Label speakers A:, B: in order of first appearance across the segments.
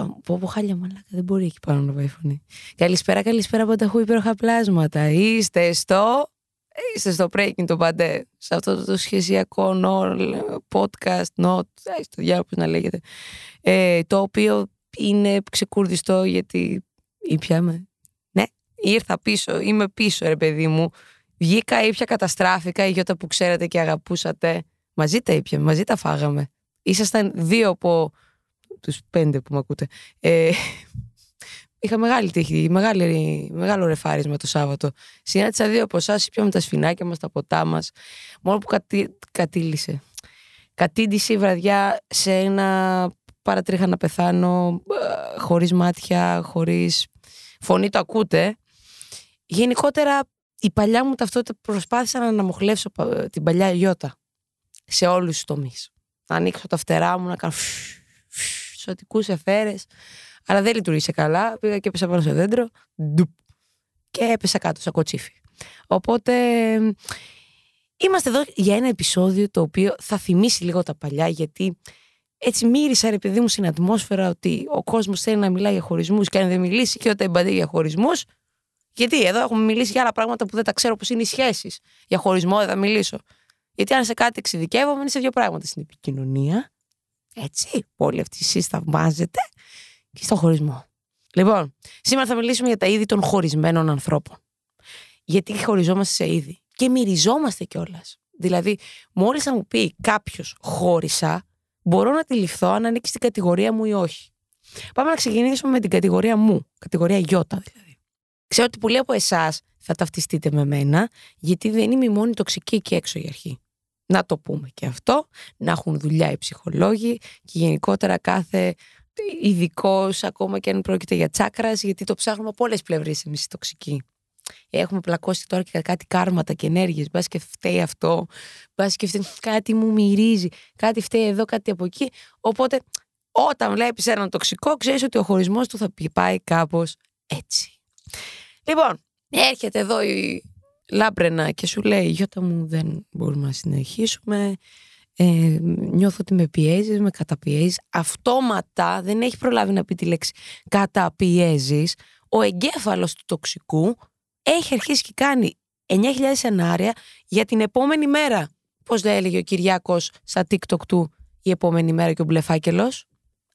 A: Καλησπέρα, καλησπέρα. Πω, πω, χάλια μαλάκα, δεν μπορεί εκεί πάνω να πάει η φωνή. Καλησπέρα, καλησπέρα από τα χου υπέροχα πλάσματα. Είστε στο. Είστε στο Breaking το Παντέ. Σε αυτό το σχεσιακό νο, podcast, not, ε, στο διάλογο να λέγεται. Ε, το οποίο είναι ξεκούρδιστο γιατί ήπιαμε. Ναι, ήρθα πίσω, είμαι πίσω ρε παιδί μου. Βγήκα, ήπια, καταστράφηκα, η γιώτα που ξέρετε και αγαπούσατε. Μαζί τα ήπιαμε, μαζί τα φάγαμε. Ήσασταν δύο από τους πέντε που με ακούτε. Ε, είχα μεγάλη τύχη, μεγάλη, μεγάλο ρεφάρισμα το Σάββατο. Συνάντησα δύο από εσάς, πιάμε τα σφινάκια μας, τα ποτά μας. Μόνο που κατή, κατήλυσε. Κατήντησε η βραδιά σε ένα παρατρίχα να πεθάνω, ε, χωρίς μάτια, χωρίς φωνή, το ακούτε. Γενικότερα, η παλιά μου ταυτότητα προσπάθησα να αναμοχλεύσω πα- την παλιά Ιώτα σε όλους τους τομείς. Να ανοίξω τα φτερά μου, να κάνω σωτικούς εφαίρες. Αλλά δεν λειτουργήσε καλά. Πήγα και έπεσα πάνω σε δέντρο. Ντουπ. Και έπεσα κάτω σαν κοτσίφι. Οπότε είμαστε εδώ για ένα επεισόδιο το οποίο θα θυμίσει λίγο τα παλιά γιατί έτσι μύρισα ρε παιδί μου στην ατμόσφαιρα ότι ο κόσμος θέλει να μιλάει για χωρισμούς και αν δεν μιλήσει και όταν εμπαντεί για χωρισμούς γιατί εδώ έχουμε μιλήσει για άλλα πράγματα που δεν τα ξέρω πώς είναι οι σχέσεις. Για χωρισμό δεν θα μιλήσω. Γιατί αν σε κάτι εξειδικεύομαι είναι σε δύο πράγματα. Στην επικοινωνία έτσι, που όλοι αυτοί εσείς θαυμάζετε και στο χωρισμό. Λοιπόν, σήμερα θα μιλήσουμε για τα είδη των χωρισμένων ανθρώπων. Γιατί χωριζόμαστε σε είδη και μυριζόμαστε κιόλας. Δηλαδή, μόλις θα μου πει κάποιος χώρισα, μπορώ να αντιληφθώ αν ανήκει στην κατηγορία μου ή όχι. Πάμε να ξεκινήσουμε με την κατηγορία μου, κατηγορία Ιώτα δηλαδή. Ξέρω ότι πολλοί από εσάς θα ταυτιστείτε με μένα, γιατί δεν είμαι η μόνη τοξική εκεί έξω για αρχή. Να το πούμε και αυτό, να έχουν δουλειά οι ψυχολόγοι και γενικότερα κάθε ειδικός, ακόμα και αν πρόκειται για τσάκρας, γιατί το ψάχνουμε από όλες πλευρές εμείς οι τοξικοί. Έχουμε πλακώσει τώρα και κάτι κάρματα και ενέργειες. Μπας και φταίει αυτό, μπας και φταίει κάτι μου μυρίζει, κάτι φταίει εδώ, κάτι από εκεί. Οπότε, όταν βλέπεις έναν τοξικό, ξέρεις ότι ο χωρισμός του θα πάει κάπως έτσι. Λοιπόν, έρχεται εδώ η Λάμπρενα και σου λέει Γιώτα μου δεν μπορούμε να συνεχίσουμε ε, νιώθω ότι με πιέζεις, με καταπιέζεις αυτόματα δεν έχει προλάβει να πει τη λέξη καταπιέζεις ο εγκέφαλος του τοξικού έχει αρχίσει και κάνει 9.000 σενάρια για την επόμενη μέρα πώς δεν έλεγε ο Κυριάκος στα TikTok του η επόμενη μέρα και ο μπλεφάκελος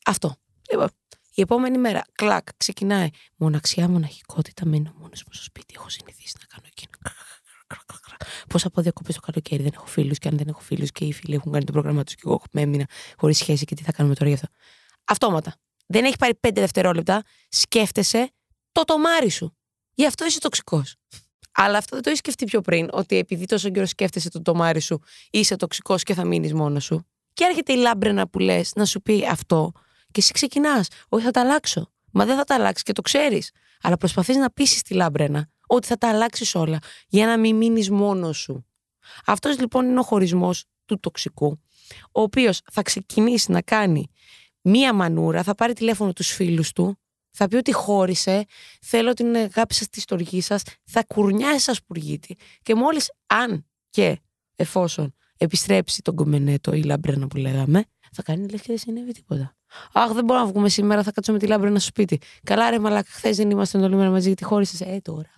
A: αυτό λοιπόν, η επόμενη μέρα, κλακ, ξεκινάει. Μοναξιά, μοναχικότητα, μένω μόνος μου στο σπίτι. Έχω συνηθίσει να κάνω εκείνο. Πώς από διακοπές το καλοκαίρι δεν έχω φίλους και αν δεν έχω φίλους και οι φίλοι έχουν κάνει το πρόγραμμα τους και εγώ με έμεινα χωρίς σχέση και τι θα κάνουμε τώρα γι' αυτό. Αυτόματα. Δεν έχει πάρει πέντε δευτερόλεπτα. Σκέφτεσαι το τομάρι σου. Γι' αυτό είσαι τοξικός. Αλλά αυτό δεν το έχεις σκεφτεί πιο πριν, ότι επειδή τόσο καιρό σκέφτεσαι το τομάρι σου, είσαι τοξικός και θα μείνεις μόνος σου. Και έρχεται η λάμπρενα που λες να σου πει αυτό, και εσύ ξεκινάς. Όχι, θα τα αλλάξω. Μα δεν θα τα αλλάξεις και το ξέρεις. Αλλά προσπαθείς να πείσει τη λάμπρενα ότι θα τα αλλάξεις όλα για να μην μείνεις μόνος σου. Αυτός λοιπόν είναι ο χωρισμός του τοξικού, ο οποίος θα ξεκινήσει να κάνει μία μανούρα, θα πάρει τηλέφωνο τους φίλους του, θα πει ότι χώρισε, θέλω την αγάπη σας, τη στοργή σας, θα κουρνιάσει σαν σπουργίτη. Και μόλις αν και εφόσον επιστρέψει τον κομμενέτο ή λαμπρένα που λέγαμε, θα κάνει λες και δεν συνέβη τίποτα. Αχ, δεν μπορούμε να βγούμε σήμερα, θα κάτσω με τη λάμπρενα στο σπίτι. Καλά, ρε Μαλάκα, χθες δεν ήμασταν όλη μέρα μαζί γιατί χώρισες. Ε, τώρα.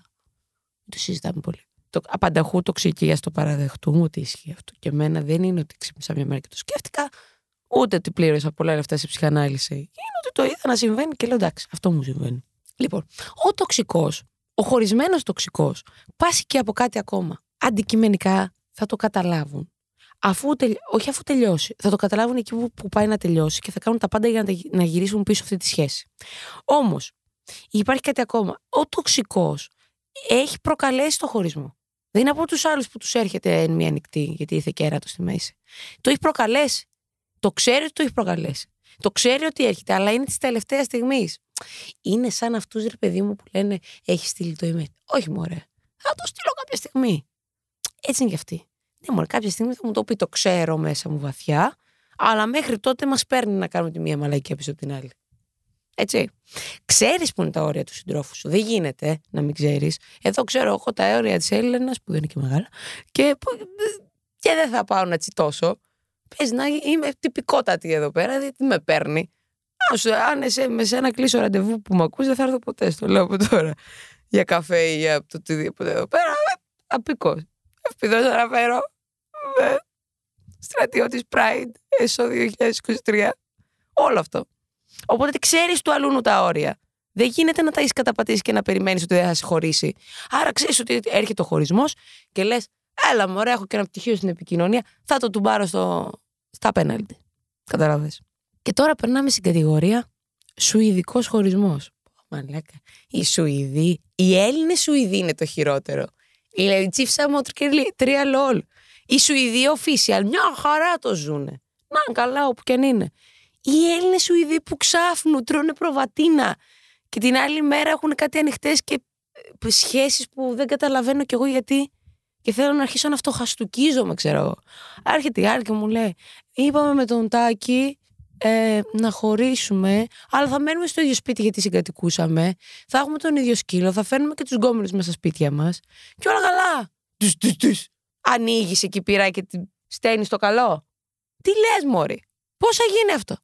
A: Δεν το συζητάμε πολύ. Το απανταχού τοξική, ας το παραδεχτούμε ότι ισχύει αυτό. Και εμένα δεν είναι ότι ξύπνησα μια μέρα και το σκέφτηκα, ούτε ότι πλήρωσα πολλά λεφτά σε ψυχανάλυση. Είναι ότι το είδα να συμβαίνει και λέω εντάξει, αυτό μου συμβαίνει. Λοιπόν, ο τοξικός, ο χωρισμένος τοξικός, πάσει και από κάτι ακόμα. Αντικειμενικά θα το καταλάβουν αφού τελ... όχι αφού τελειώσει. Θα το καταλάβουν εκεί που, που πάει να τελειώσει και θα κάνουν τα πάντα για να, τα... να γυρίσουν πίσω αυτή τη σχέση. Όμως, υπάρχει κάτι ακόμα. Ο τοξικός έχει προκαλέσει το χωρισμό. Δεν είναι από τους άλλους που τους έρχεται εν μία νυχτή, γιατί ήρθε κέρατο στη μέση. Το έχει προκαλέσει. Το ξέρει ότι το έχει προκαλέσει. Το ξέρει ότι έρχεται, αλλά είναι της τελευταίας στιγμής. Είναι σαν αυτούς ρε παιδί μου που λένε Έχεις στείλει το email. Όχι, μωρέ. Θα το στείλω κάποια στιγμή. Έτσι είναι κι αυτή. Ναι, μωρέ, κάποια στιγμή θα μου το πει το ξέρω μέσα μου βαθιά, αλλά μέχρι τότε μας παίρνει να κάνουμε τη μία μαλακή πίσω από την άλλη. Έτσι. Ξέρεις που είναι τα όρια του συντρόφου σου. Δεν γίνεται να μην ξέρεις. Εδώ ξέρω εγώ τα όρια της Έλληνας, που δεν είναι και μεγάλα, και, που- και δεν θα πάω να τσιτώσω. Πες να είμαι τυπικότατη εδώ πέρα, γιατί με παίρνει. Ας, αν εσέ, με σένα κλείσω ραντεβού που με ακούς, δεν θα έρθω ποτέ, στο λέω από τώρα. Για καφέ ή για το οτιδήποτε εδώ πέρα. Απικό. Ευπηδός να αναφέρω. ε, Στρατιώτης Pride, ΕΣΟ 2023. Όλο αυτό. Οπότε ξέρεις του αλλού τα όρια. Δεν γίνεται να τα έχεις καταπατήσει και να περιμένεις ότι δεν θα σε χωρίσει. Άρα ξέρεις ότι έρχεται ο χωρισμός και λες: Έλα, μωρέ, έχω και ένα πτυχίο στην επικοινωνία. Θα το τουμπάρω στο... στα πέναλτι. Καταλαβέ. Και τώρα περνάμε στην κατηγορία Σουηδικός χωρισμός. Μαλάκα. Οι Σουηδοί, οι Έλληνες Σουηδοί είναι το χειρότερο. Η Τσίφσα Μοτρικελή, τρία λόλ. Οι Σουηδοί official, μια χαρά το ζουνε. Να καλά όπου και αν είναι. Οι Έλληνες Σουηδοί που ξάφνου τρώνε προβατίνα και την άλλη μέρα έχουν κάτι ανοιχτές και σχέσεις που δεν καταλαβαίνω κι εγώ γιατί. Και θέλω να αρχίσω να αυτοχαστουκίζομαι, ξέρω εγώ. Άρχεται η άλλη και μου λέει: Είπαμε με τον Τάκη ε, να χωρίσουμε, αλλά θα μένουμε στο ίδιο σπίτι γιατί συγκατοικούσαμε. Θα έχουμε τον ίδιο σκύλο, θα φέρνουμε και τους γκόμενους μέσα στα σπίτια μας. Και όλα καλά. Τους, τους, τους. Ανοίγεις εκεί πειρά και τη στέλνεις το καλό. Τι λες, Μόρι, πώς θα γίνει αυτό;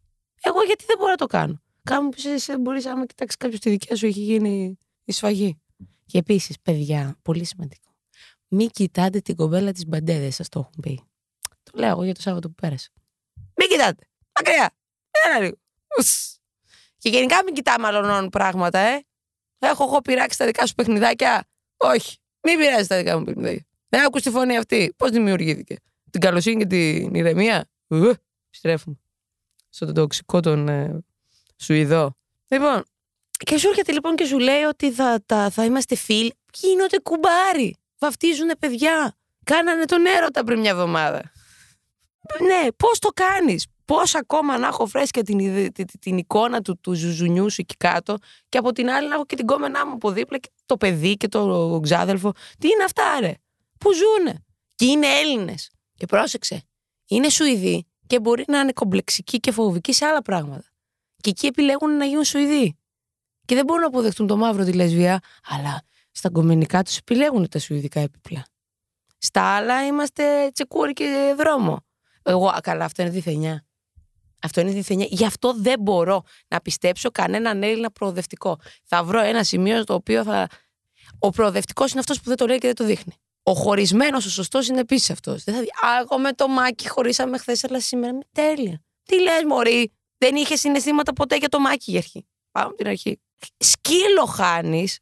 A: Εγώ γιατί δεν μπορώ να το κάνω; Κάμου που εσύ μπορείς, άμα κοιτάξεις κάποιος τη δικιά σου, έχει γίνει η σφαγή. Και επίσης, παιδιά, πολύ σημαντικό. Μην κοιτάτε την κομπέλα της μπαντέδε, σας το έχουν πει. Το λέω εγώ για το Σάββατο που πέρασε. Μην κοιτάτε. Μακριά. Ένα λίγο. Ους. Και γενικά μην κοιτάμε άλλων πράγματα, ε. Έχω εγώ πειράξει τα δικά σου παιχνιδάκια; Όχι. Μην πειράζει τα δικά μου παιχνιδάκια. Δεν άκου τη φωνή αυτή. Πώς δημιουργήθηκε; Την καλοσύνη και την ηρεμία; Ου, Στρέφουμε. Στον τοξικό τον ε, Σουηδό. Λοιπόν, και σου έρχεται λοιπόν και σου λέει ότι θα, θα, θα είμαστε φίλοι. Γίνονται κουμπάρι; Βαφτίζουν παιδιά. Κάνανε τον έρωτα πριν μια εβδομάδα. Ναι, πώς το κάνεις; Πώς ακόμα να έχω φρέσκια την, ιδε- την, την εικόνα του, του ζουζουνιού σου εκεί κάτω και από την άλλη να έχω και την κόμενά μου από δίπλα και το παιδί και το ξάδελφο. Τι είναι αυτά, ρε; Πού ζουνε. Και είναι Έλληνες. Και πρόσεξε. Είναι Σουηδοί και μπορεί να είναι κομπλεξικοί και φοβικοί σε άλλα πράγματα. Και εκεί επιλέγουν να γίνουν Σουηδοί. Και δεν μπορούν να αποδεχτούν το μαύρο τη λεσβία, αλλά στα κομμενικά τους επιλέγουν τα σουηδικά έπιπλα. Στα άλλα είμαστε τσεκούρι και δρόμο. Εγώ, α, καλά, αυτό είναι διθενιά. Αυτό είναι διθενιά. Γι' αυτό δεν μπορώ να πιστέψω κανέναν Έλληνα προοδευτικό. Θα βρω ένα σημείο στο οποίο θα. Ο προοδευτικός είναι αυτός που δεν το λέει και δεν το δείχνει. Ο χωρισμένος, ο σωστός είναι επίσης αυτός. Δεν θα δει. Α, εγώ με το μάκι χωρίσαμε χθες, αλλά σήμερα είμαι τέλεια. Τι λες, Μωρή, δεν είχε συναισθήματα ποτέ για το μάκι για αρχή; Πάμε από την αρχή. Σκύλο χάνεις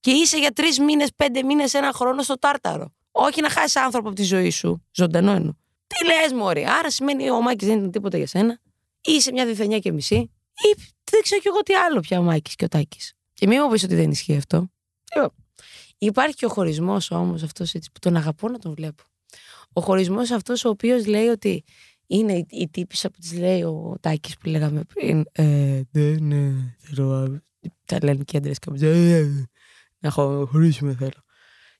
A: και είσαι για τρεις μήνες, πέντε μήνες, ένα χρόνο στο τάρταρο. Όχι να χάσεις άνθρωπο από τη ζωή σου. Ζωντανό εννοώ. Τι λες, Μωρή. Άρα σημαίνει ο Μάκης δεν ήταν τίποτα για σένα. Ή είσαι μια διθενιά και μισή. Ή δεν ξέρω κι εγώ τι άλλο πια ο Μάκης και ο Τάκης. Και μην μου πεις ότι δεν ισχύει αυτό. Λοιπόν, υπάρχει και ο χωρισμός όμως αυτός που τον αγαπώ να τον βλέπω. Ο χωρισμός αυτός ο οποίος λέει ότι είναι η, η τύπησα που της λέει ο Τάκης που λέγαμε πριν. Ε, δεν ε, θέλω. Τα λένε και άντρες κάπου. «Ε, Να χω- χωρίσουμε θέλω.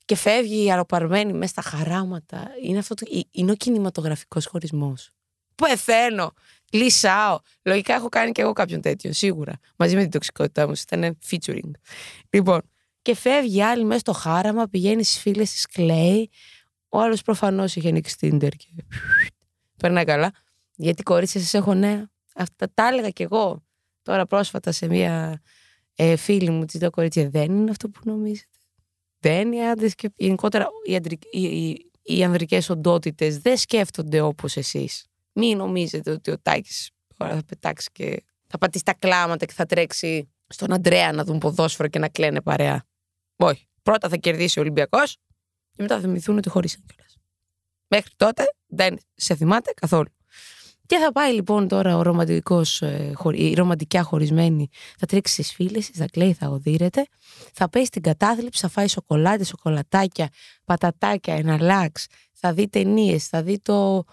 A: Και φεύγει αρροπαρμένη μέσα στα χαράματα. Είναι, αυτό το, είναι ο κινηματογραφικός χωρισμός. Πεθαίνω. Λυσάω. Λογικά έχω κάνει και εγώ κάποιον τέτοιο, σίγουρα. Μαζί με την τοξικότητά μου. Ήταν featuring. Λοιπόν, και φεύγει η άλλη μέσα στο χάραμα, πηγαίνει στις φίλες της, κλαίει. Ο άλλος προφανώς είχε ανοίξει Tinder και. Περνάει καλά. Γιατί κορίτσια σας έχω νέα. Αυτά τα έλεγα κι εγώ τώρα πρόσφατα σε μία ε, φίλη μου. Της λέω κορίτσια, δεν είναι αυτό που νομίζετε. Δεν οι άντρε και γενικότερα οι, αντρικ- οι, οι, οι ανδρικές οντότητες δεν σκέφτονται όπως εσείς. Μην νομίζετε ότι ο Τάκης τώρα θα πετάξει και θα πατήσει τα κλάματα και θα τρέξει στον Αντρέα να δουν ποδόσφαιρο και να κλαίνε παρέα. Όχι. Πρώτα θα κερδίσει ο Ολυμπιακός και μετά θα θυμηθούν ότι χωρίσαν κιόλας. Μέχρι τότε δεν σε θυμάται καθόλου. Και θα πάει λοιπόν τώρα ο ρομαντικός, ε, χωρι- η ρομαντικιά χωρισμένη, θα τρέξει στις φίλες της, θα κλαίει, θα οδύρεται, θα πέσει στην κατάθλιψη, θα φάει σοκολάτε, σοκολατάκια, πατατάκια, ένα λάξ, θα δει ταινίες, θα δει το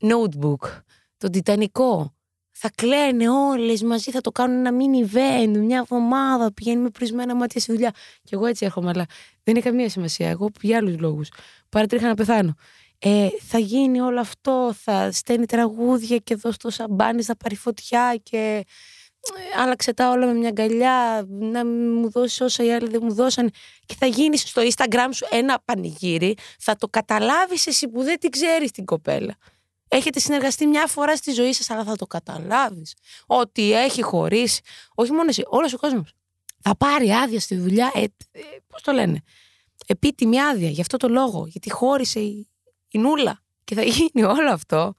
A: notebook, το τιτανικό, θα κλαίνε όλες μαζί, θα το κάνουν ένα mini event, μια εβδομάδα, πηγαίνει με πρισμένα μάτια στη δουλειά. Και εγώ έτσι έρχομαι, αλλά δεν είναι καμία σημασία. Εγώ για άλλους λόγους. Παρατρίχα να πεθάνω. Ε, θα γίνει όλο αυτό, θα στέλνει τραγούδια και εδώ στο σαμπάνι θα πάρει φωτιά και ε, άλλαξε τα όλα με μια αγκαλιά, να μου δώσει όσα οι άλλοι δεν μου δώσαν και θα γίνεις στο Instagram σου ένα πανηγύρι, θα το καταλάβεις εσύ που δεν την ξέρεις την κοπέλα. Έχετε συνεργαστεί μια φορά στη ζωή σας, αλλά θα το καταλάβεις. Ότι έχει χωρίσει, όχι μόνο εσύ, όλος ο κόσμος. Θα πάρει άδεια στη δουλειά, ε, ε, πώς το λένε, επίτιμη άδεια, γι' αυτό το λόγο, γιατί χώρισε η, η νούλα και θα γίνει όλο αυτό.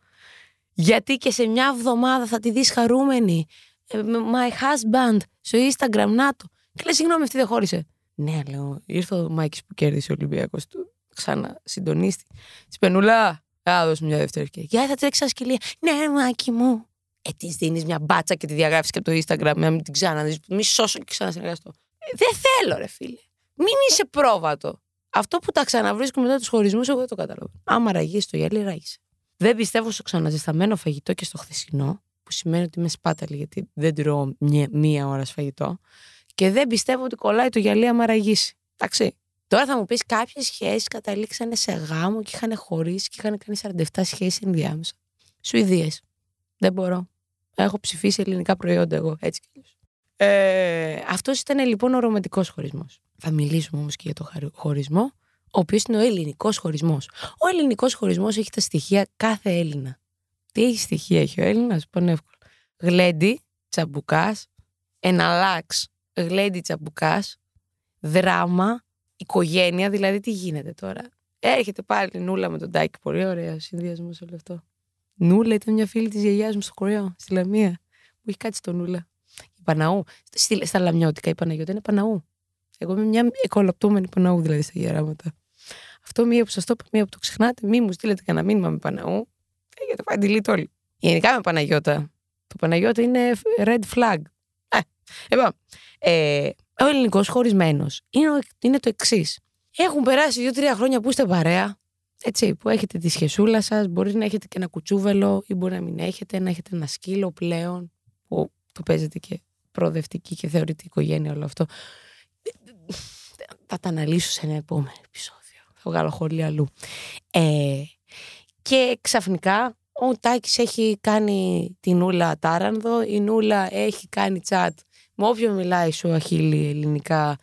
A: Γιατί και σε μια εβδομάδα θα τη δεις χαρούμενη ε, my husband στο Instagram, να το. Και λέει, συγγνώμη, αυτή δεν χώρισε. Ναι, λέω, ήρθε ο Μάικης που κέρδισε ο Ολυμπιακός του. Ξανά συντονίστη. Της πενούλα, α, δώσ' μια δεύτερη ευκαιρία. Για θα τρέξει σαν σκυλία. Ναι, Μάκη μου. Ε, της δίνεις μια μπάτσα και τη διαγράφεις και από το Instagram, να μην την ξαναδείς. Μη σώσω και ξανασυνεργαστώ. Ε, δεν θέλω, ρε φίλε. Μην είσαι πρόβατο. Αυτό που τα ξαναβρίσκω μετά τους χωρισμούς, εγώ δεν το καταλαβαίνω. Άμα ραγίσει το γυαλί, ράγισε. Δεν πιστεύω στο ξαναζεσταμένο φαγητό και στο χθεσινό που σημαίνει ότι είμαι σπάταλη γιατί δεν τρώω μία, μία ώρα σφαγητό. Και δεν πιστεύω ότι κολλάει το γυαλί άμα ραγίσει. Εντάξει. Τώρα θα μου πεις κάποιες σχέσεις καταλήξανε σε γάμο και είχαν χωρίσει και είχαν κάνει 47 σχέσεις ενδιάμεσα. Σουηδίες. Δεν μπορώ. Έχω ψηφίσει ελληνικά προϊόντα εγώ. Έτσι κι ε, Αυτός ήταν λοιπόν ο ρομαντικός χωρισμός. Θα μιλήσουμε όμως και για το χωρισμό, ο οποίος είναι ο ελληνικός χωρισμός. Ο ελληνικός χωρισμός έχει τα στοιχεία κάθε Έλληνα. Τι στοιχεία έχει ο Έλληνας, πολύ εύκολο. Γλέντι, τσαμπουκάς, εναλλάξ, γλέντι, τσαμπουκάς, δράμα, οικογένεια, δηλαδή τι γίνεται τώρα; Έρχεται πάλι νούλα με τον Τάκη. Πολύ ωραίο συνδυασμό όλο αυτό. Νούλα ήταν μια φίλη της γιαγιάς μου στο Κορέο, στη Λαμία, που έχει κάτι στο Νούλα. Η Παναού. Στα Λαμιώτικα η Παναγιώτα είναι Παναού. Εγώ είμαι μια εκκολαπτόμενη Παναού δηλαδή στα γεράματα. Αυτό μία που σας το είπα, μία που το ξεχνάτε, μη μου στείλετε κανένα μήνυμα με Παναού για το delete όλοι. Γενικά με Παναγιώτα. Το Παναγιώτα είναι red flag. Ε, λοιπόν, ε, ο ελληνικός χωρισμένος είναι, είναι το εξής. Έχουν περάσει δύο-τρία χρόνια που είστε παρέα. Έτσι, που έχετε τη σχεσούλα σας, μπορείς να έχετε και ένα κουτσούβελο ή μπορεί να μην έχετε, να έχετε ένα σκύλο πλέον που το παίζετε και προοδευτική και θεωρητική οικογένεια όλο αυτό. Θα τα αναλύσω σε ένα επόμενο επεισόδιο. Θα βγάλω χωρί αλλού. Ε, και ξαφνικά ο Τάκης έχει κάνει την Νούλα Τάρανδο, η Νούλα έχει κάνει τσάτ με όποιον μιλάει σου αχίλη ελληνικά,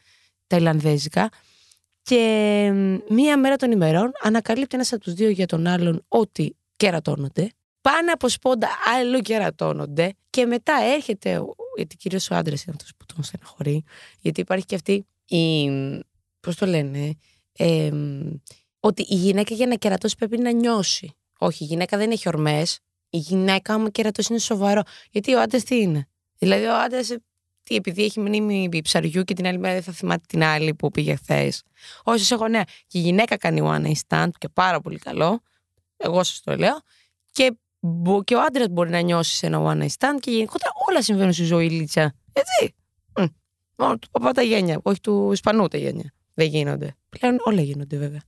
A: ταϊλανδέζικα. Και μία μέρα των ημερών ανακαλύπτει ένας από τους δύο για τον άλλον ότι κερατώνονται. Πάνε από σπόντα, άλλο κερατώνονται. Και μετά έρχεται, γιατί κυρίως ο άντρας είναι αυτός που τον στεναχωρεί, γιατί υπάρχει και αυτή η. Πώς το λένε, ε, ότι η γυναίκα για να κερατώσει πρέπει να νιώσει. Όχι, η γυναίκα δεν έχει ορμές. Η γυναίκα, άμα κερατώσει, είναι σοβαρό. Γιατί ο άντρας τι είναι; Δηλαδή, ο άντρας, τι, επειδή έχει μνήμη ψαριού και την άλλη μέρα δεν θα θυμάται την άλλη που πήγε χθες. Όχι, έχω νέα. Και η γυναίκα κάνει one night stand και πάρα πολύ καλό. Εγώ σας το λέω. Και, και ο άντρας μπορεί να νιώσει σε ένα one night stand και γενικότερα όλα συμβαίνουν στη ζωή, Λίτσα. Έτσι. Μόνο του παπά τα γένια, όχι του Ισπανού τα γένια. Δεν γίνονται. Πλέον όλα γίνονται βέβαια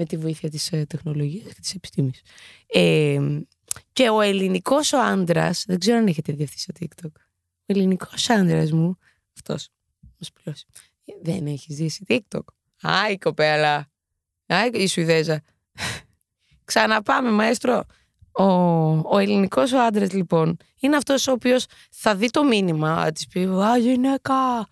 A: με τη βοήθεια της ε, τεχνολογίας και της επιστήμης. Ε, και ο ελληνικός ο άντρας, δεν ξέρω αν έχετε δει αυτή στο TikTok, ο ελληνικός άντρας μου, αυτός, μας πληρώσει, δεν έχει ζήσει TikTok. Άι κοπέλα, άι η Σουηδέζα. Ξαναπάμε μαέστρο. Ο, ο ελληνικός ο άντρας λοιπόν είναι αυτός ο οποίος θα δει το μήνυμα της πει «Α, γυναίκα!»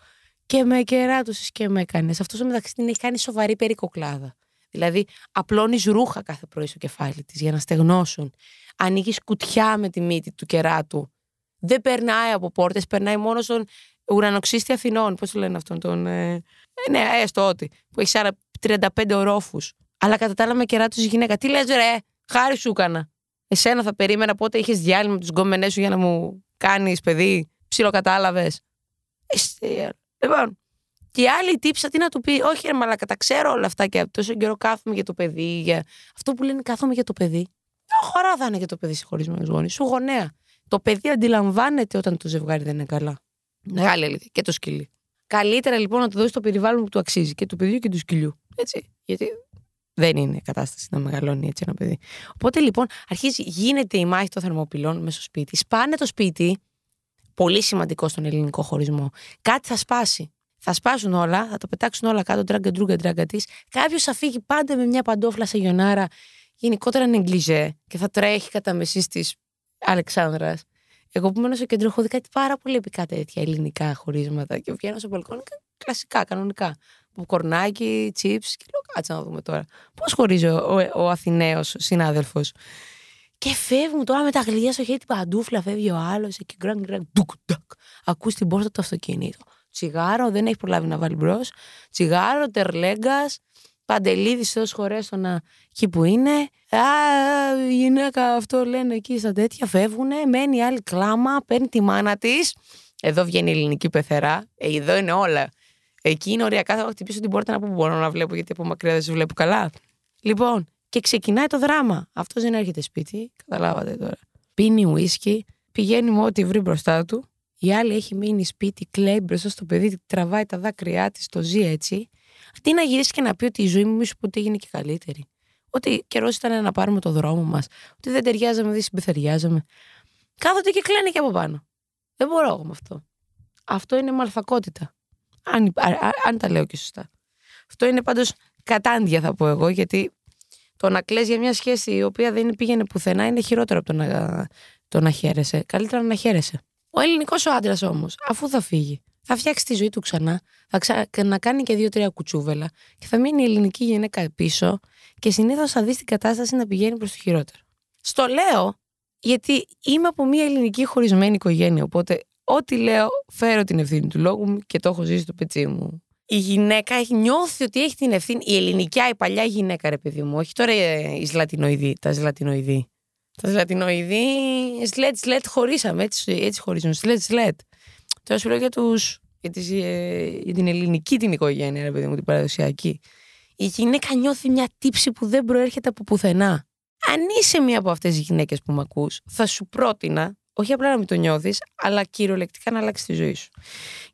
A: και με κεράτωσες και με έκανες. Αυτός ο μεταξύ την έχει κάνει σοβαρή περικοκλάδα. Δηλαδή, απλώνεις ρούχα κάθε πρωί στο κεφάλι της για να στεγνώσουν. Ανοίγεις κουτιά με τη μύτη του κεράτου. Δεν περνάει από πόρτες, περνάει μόνο στον ουρανοξύστη Αθηνών. Πώς το λένε αυτόν τον. Ε, ε ναι, έστω ότι. Που έχει 35 ορόφους. Αλλά κατά τα άλλα με κεράτου γυναίκα. Τι λες, ρε, χάρη σου έκανα. Εσένα θα περίμενα πότε είχες διάλειμμα με τους γκόμενέ σου για να μου κάνεις παιδί. Ψιλοκατάλαβες. Ε, λοιπόν, και η άλλη τύψα τι να του πει, Όχι, ρε Μαλάκα, τα ξέρω όλα αυτά και τόσο καιρό κάθομαι για το παιδί. Για... Αυτό που λένε κάθομαι για το παιδί. Χωρά θα είναι για το παιδί σε χωρισμένο γονείς. Σου γονέα. Το παιδί αντιλαμβάνεται όταν το ζευγάρι δεν είναι καλά. Μεγάλη αλήθεια. Και το σκυλί. Καλύτερα λοιπόν να του δώσεις το περιβάλλον που του αξίζει και του παιδιού και του σκυλιού. Έτσι. Γιατί Δεν είναι η κατάσταση να μεγαλώνει έτσι ένα παιδί. Οπότε λοιπόν αρχίζει, γίνεται η μάχη των θερμοπυλών μέσα στο σπίτι. Σπάνε το σπίτι, πολύ σημαντικό στον ελληνικό χωρισμό. Κάτι θα σπάσει. Θα σπάσουν όλα, θα το πετάξουν όλα κάτω, τράγκα ντρούγκα τράγκα της. Κάποιος θα φύγει πάντα με μια παντόφλα σε γιονάρα, γενικότερα νεγκλιζέ και θα τρέχει κατά μεσής της Αλεξάνδρας. Εγώ που μένω στο κέντρο έχω δει κάτι πάρα πολύ επικά τέτοια ελληνικά χωρίσματα και βγαίνω στο μπαλκόνι κλασικά, κανονικά. Κορνάκι, chips και λέω κάτσε να δούμε τώρα. Πώς χωρίζει ο, ο, ο Αθηναίος συνάδελφος. Και φεύγουν τώρα με τα γλυκά στο χέρι την παντούφλα, φεύγει ο άλλος εκεί γκραν γκραν ντουκ ντουκ. Ακούς την πόρτα του αυτοκίνητου. Τσιγάρο, δεν έχει προλάβει να βάλει μπρος. Τσιγάρο, τερλέγκας, παντελίδη σε χωρές να εκεί που είναι. Α, η γυναίκα αυτό λένε εκεί στα τέτοια, φεύγουν. Μένει άλλη κλάμα, παίρνει τη μάνα της. Εδώ βγαίνει η ελληνική πεθερά. Ε, εδώ είναι όλα. Εκεί είναι ωριακά. Θα χτυπήσω την πόρτα να πω που μπορώ να βλέπω, γιατί από μακριά δεν σε βλέπω καλά. Λοιπόν, και ξεκινάει το δράμα. Αυτός δεν έρχεται σπίτι, καταλάβατε τώρα. Πίνει ουίσκι, πηγαίνει με ό,τι βρει μπροστά του. Η άλλη έχει μείνει σπίτι, κλαίει μπροστά στο παιδί, τραβάει τα δάκρυά της, το ζει έτσι. Αντί να γυρίσει και να πει ότι η ζωή μου μη σου πω ότι έγινε και καλύτερη. Ότι καιρός ήταν να πάρουμε το δρόμο μας. Ότι δεν ταιριάζαμε, δεν συμπεθεριάζαμε. Κάθονται και κλαίνε και από πάνω. Δεν μπορώ εγώ με αυτό. Αυτό είναι μαλθακότητα. Αν, αν τα λέω και σωστά. Αυτό είναι πάντως κατάντια θα πω εγώ, γιατί το να κλαις για μια σχέση η οποία δεν πήγαινε πουθενά είναι χειρότερο από το να, το να χαίρεσαι. Καλύτερα να χαίρεσαι. Ο ελληνικός ο άντρας όμως, αφού θα φύγει, θα φτιάξει τη ζωή του ξανά, θα ξα... να κάνει και δύο-τρία κουτσούβελα και θα μείνει η ελληνική γυναίκα πίσω και συνήθως θα δει την κατάσταση να πηγαίνει προς το χειρότερο. Στο λέω γιατί είμαι από μια ελληνική χωρισμένη οικογένεια. Οπότε, ό,τι λέω, φέρω την ευθύνη του λόγου μου και το έχω ζήσει στο πετσί μου η γυναίκα έχει νιώθει ότι έχει την ευθύνη. Η ελληνική, η παλιά γυναίκα, ρε παιδί μου, όχι τώρα οι Ζλατινοειδή, τα Ζλατινοειδή. Τα Ζλατινοειδή, σλέτ, σλέτ, χωρίσαμε, έτσι, έτσι χωρίζουν, σλέτ, σλέτ. Τώρα σου λέω για, τους, για, τις, ε, για την ελληνική την οικογένεια, ρε παιδί μου, την παραδοσιακή. Η γυναίκα νιώθει μια τύψη που δεν προέρχεται από πουθενά. Αν είσαι μία από αυτές τι γυναίκες που με ακούς, θα σου πρότεινα όχι απλά να μην το νιώθεις, αλλά κυριολεκτικά να αλλάξεις τη ζωή σου.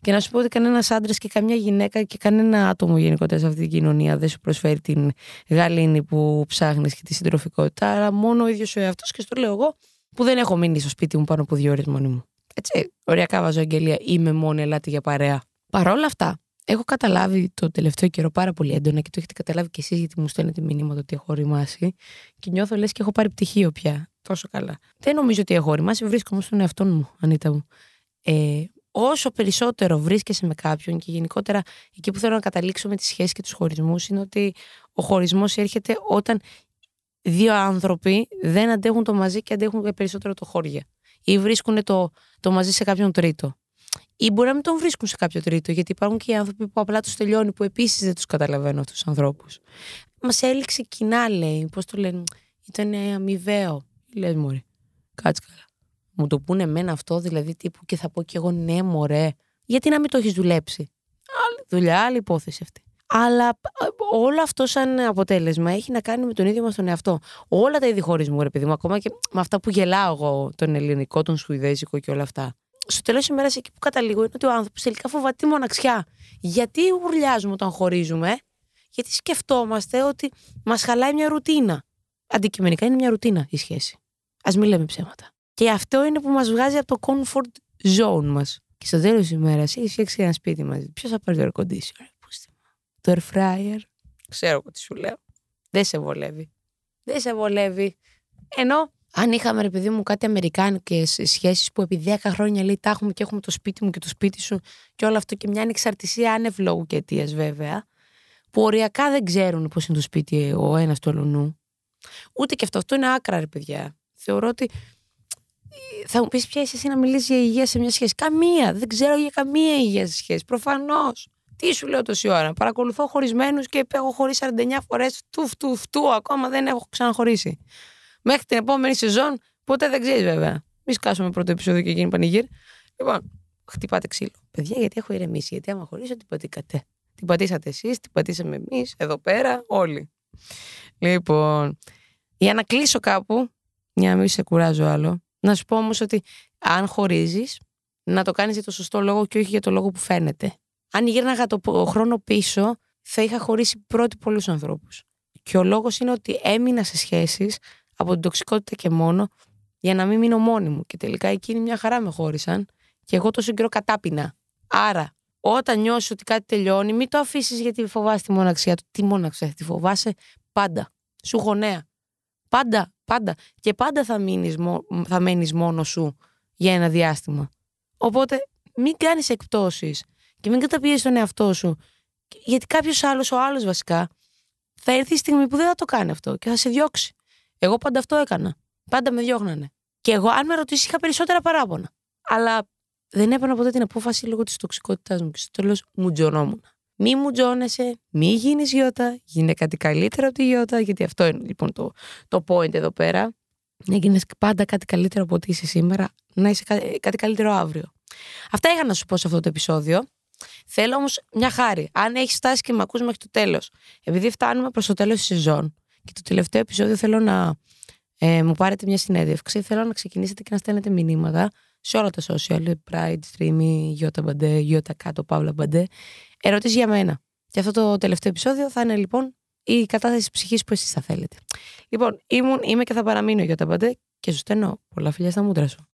A: Και να σου πω ότι κανένας άντρας και καμιά γυναίκα και κανένα άτομο γενικότερα σε αυτή την κοινωνία δεν σου προσφέρει την γαλήνη που ψάχνεις και τη συντροφικότητα, αλλά μόνο ο ίδιος ο εαυτός. Και στο λέω εγώ που δεν έχω μείνει στο σπίτι μου πάνω από δύο ώρες μόνη μου. Έτσι, ωριακά βάζω αγγελία, είμαι μόνη, ελάτε για παρέα. Παρ' όλα αυτά, έχω καταλάβει το τελευταίο καιρό πάρα πολύ έντονα και το έχετε καταλάβει κι εσείς γιατί μου στέλνετε μηνύματα ότι έχω οριμάσει και νιώθω λες και έχω πάρει πτυχίο πια τόσο καλά. Δεν νομίζω ότι έχω οριμάσει, βρίσκομαι στον εαυτό μου, Ανίτα μου. Ε, όσο περισσότερο βρίσκεσαι με κάποιον και γενικότερα εκεί που θέλω να καταλήξω με τις σχέσεις και τους χωρισμούς είναι ότι ο χωρισμός έρχεται όταν δύο άνθρωποι δεν αντέχουν το μαζί και αντέχουν περισσότερο το χώρια ή βρίσκουν το, το μαζί σε κάποιον τρίτο. Ή μπορεί να μην τον βρίσκουν σε κάποιο τρίτο, γιατί υπάρχουν και οι άνθρωποι που απλά τους τελειώνει, που επίσης δεν τους καταλαβαίνω αυτούς τους ανθρώπους. Μας έληξε κοινά, λέει. Πώς το λένε, ήταν αμοιβαίο. Λες, Μωρή, κάτσε καλά. Μου το πούνε εμένα αυτό, δηλαδή τύπου και θα πω κι εγώ ναι, μωρέ. Γιατί να μην το έχεις δουλέψει. Άλλη δουλειά, άλλη υπόθεση αυτή. Αλλά ε, όλο αυτό σαν αποτέλεσμα έχει να κάνει με τον ίδιο μας τον εαυτό. Όλα τα είδη χωρισμού, ρε παιδί μου, ακόμα και με αυτά που γελάω εγώ, τον ελληνικό, τον σουηδέζικο και όλα αυτά. Στο τέλος της ημέρας, εκεί που καταλήγω, είναι ότι ο άνθρωπος τελικά φοβάται τη μοναξιά. Γιατί ουρλιάζουμε όταν χωρίζουμε, Γιατί σκεφτόμαστε ότι μας χαλάει μια ρουτίνα. Αντικειμενικά είναι μια ρουτίνα η σχέση. Α μην λέμε ψέματα. Και αυτό είναι που μας βγάζει από το comfort zone μας. Και στο τέλος της ημέρας έχει φτιάξει ένα σπίτι μαζί. Ποιος θα πάρει το air conditioner, το air fryer. Ξέρω εγώ τι σου λέω. Δεν σε βολεύει. Δεν σε βολεύει. Ενώ αν είχαμε ρε παιδί μου κάτι αμερικάνικες σχέσεις που επί 10 χρόνια λέει τα έχουμε και έχουμε το σπίτι μου και το σπίτι σου και όλο αυτό και μια ανεξαρτησία άνευ λόγου και αιτίας βέβαια, που οριακά δεν ξέρουν πώς είναι το σπίτι ο ένας του αλλού. Ούτε και αυτό. Αυτό είναι άκρα, ρε παιδιά θεωρώ ότι θα μου πεις ποια είσαι εσύ να μιλήσεις για υγεία σε μια σχέση; Καμία. Δεν ξέρω για καμία υγεία σε σχέση. Προφανώς. Τι σου λέω τόση ώρα. Παρακολουθώ χωρισμένους και έχω χωρίσει 49 φορές. Του, του, του, ακόμα δεν έχω ξαναχωρίσει. Μέχρι την επόμενη σεζόν, ποτέ δεν ξέρεις βέβαια. Μη σκάσουμε πρώτο επεισόδιο και γίνει πανηγύρ. Λοιπόν, χτυπάτε ξύλο. Παιδιά, γιατί έχω ηρεμήσει. Γιατί άμα χωρίσω, την πατήκατε. Την πατήσατε εσείς, την πατήσαμε εμείς, εδώ πέρα, όλοι. Λοιπόν, για να κλείσω κάπου, για να μην σε κουράζω άλλο. Να σου πω όμως ότι αν χωρίζεις, να το κάνεις για το σωστό λόγο και όχι για το λόγο που φαίνεται. Αν γύρναγα το χρόνο πίσω, θα είχα χωρίσει πρώτοι πολλούς ανθρώπους. Και ο λόγος είναι ότι έμεινα σε σχέσεις από την τοξικότητα και μόνο για να μην μείνω μόνη μου. Και τελικά εκείνη μια χαρά με χώρισαν και εγώ τόσο καιρό κατάπινα. Άρα, όταν νιώσεις ότι κάτι τελειώνει, μην το αφήσεις γιατί φοβάσαι τη μοναξιά του. Τι μοναξιά, τη φοβάσαι πάντα. Σου γονέα. Πάντα, πάντα. Και πάντα θα, μείνεις, θα μένεις μόνος σου για ένα διάστημα. Οπότε μην κάνεις εκπτώσεις και μην καταπιέσεις τον εαυτό σου. Γιατί κάποιος άλλος, ο άλλος βασικά, θα έρθει η στιγμή που δεν θα το κάνει αυτό και θα σε διώξει. Εγώ πάντα αυτό έκανα. Πάντα με διώχνανε. Και εγώ, αν με ρωτήσεις, είχα περισσότερα παράπονα. Αλλά δεν έπαιρνα ποτέ την απόφαση λόγω της τοξικότητάς μου. Και στο τέλος μου τζωνόμουν. Μη μου τζώνεσαι, μη γίνεις γιώτα, γίνε κάτι καλύτερο από τη γιώτα, γιατί αυτό είναι λοιπόν το, το point εδώ πέρα. Να γίνεις πάντα κάτι καλύτερο από ό,τι είσαι σήμερα, να είσαι κάτι, κάτι καλύτερο αύριο. Αυτά είχα να σου πω σε αυτό το επεισόδιο. Θέλω όμως μια χάρη. Αν έχεις φτάσει και με ακούς μέχρι το τέλος, επειδή φτάνουμε προς το τέλος της σεζόν και το τελευταίο επεισόδιο θέλω να ε, μου πάρετε μια συνέντευξη, θέλω να ξεκινήσετε και να στέλνετε μηνύματα σε όλα τα social, Pride, Streamy, Γιώτα Μπαντέ, Γιώτα Κάτω, Παύλα Μπαντέ, ερωτήσεις για μένα. Και αυτό το τελευταίο επεισόδιο θα είναι λοιπόν η κατάθεση ψυχής που εσείς θα θέλετε. Λοιπόν, ήμουν, είμαι και θα παραμείνω Γιώτα Μπαντέ και σου στέλνω πολλά φιλιά στα μούτρα σου.